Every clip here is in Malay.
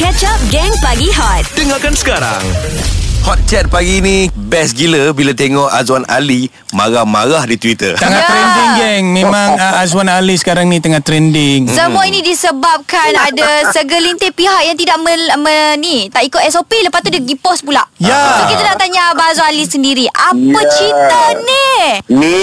Catch Up Gang Pagi Hot Dengarkan sekarang Hot chat pagi ni Best gila Bila tengok Azwan Ali Marah-marah di Twitter Tengah Ya. trending geng Memang uh, Azwan Ali sekarang ni tengah trending Semua ini disebabkan ada segelintir pihak yang tidak mel, me, ni tak ikut SOP lepas tu dia pergi post pula. Ya. So kita nak tanya Abang Azwan Ali sendiri, apa Ya. cerita ni? Ni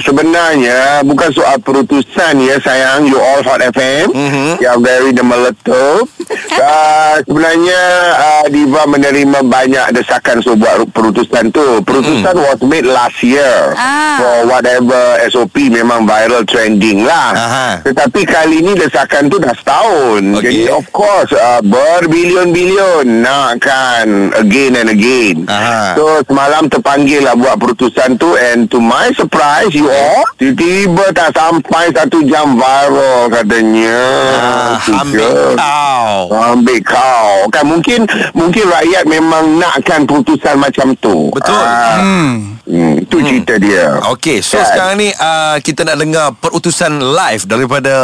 sebenarnya bukan soal perutusan ya sayang you all hot FM Mhm. yang very the meletup uh, sebenarnya uh, Diva menerima banyak desakan so buat perutusan tu perutusan was made last year Ah. for whatever SOP memang viral trending lah Aha. tetapi kali ni desakan tu dah setahun Okey. jadi of course uh, berbilion-bilion nak kan again and again Aha. So semalam terpanggil lah buat perutusan tu And to my surprise you all Tiba-tiba tak sampai satu jam viral katanya. Ah, Ambil kau. Ambil kau. Kan mungkin Mungkin rakyat memang nakkan perutusan macam tu. Betul. ah, hmm. Hmm, Itu cerita dia Okey, so Kan? sekarang ni uh, kita nak dengar perutusan live daripada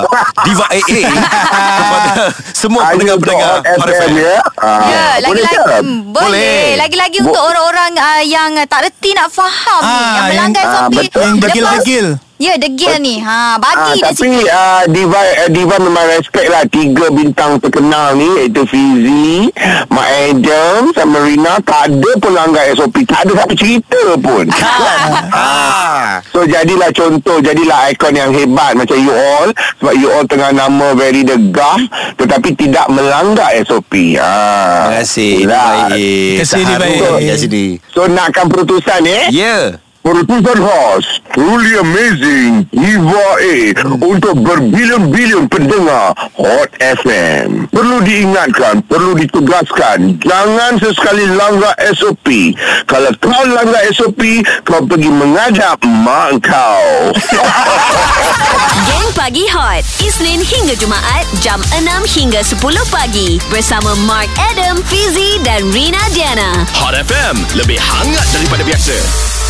Diva AA kepada semua pendengar-pendengar FM FM. ya Ah, Ya, Boleh lagi-lagi hmm, boleh. Boleh. Lagi-lagi Bo- untuk orang-orang uh, yang tak reti nak faham ni, Ah, yang melanggar yang- ah, SOP. betul. Yang Lepas- degil-degil Ya, degil ni. Ha, Ah, bagi dia tapi sikit. uh, Diva uh, Diva memang respect lah tiga bintang terkenal ni iaitu Fizi, Mak Adam sama Rina tak ada pun langgar SOP tak ada satu cerita pun Ah. so jadilah contoh jadilah ikon yang hebat macam you all sebab you all tengah nama very degah tetapi tidak melanggar SOP ah. Terima kasih. Terima kasih, kat sini. so nakkan perutusan eh Ya. Perutusan khas Truly amazing Diva A Untuk berbilion-bilion pendengar Hot FM Perlu diingatkan Perlu ditugaskan Jangan sesekali langgar SOP Kalau kau langgar SOP Kau pergi mengadap mak kau. Gang Pagi Hot Isnin hingga Jumaat Jam 6 hingga 10 pagi. Bersama Mark Adam, Fizi dan Rina Diana. Hot FM Lebih hangat daripada biasa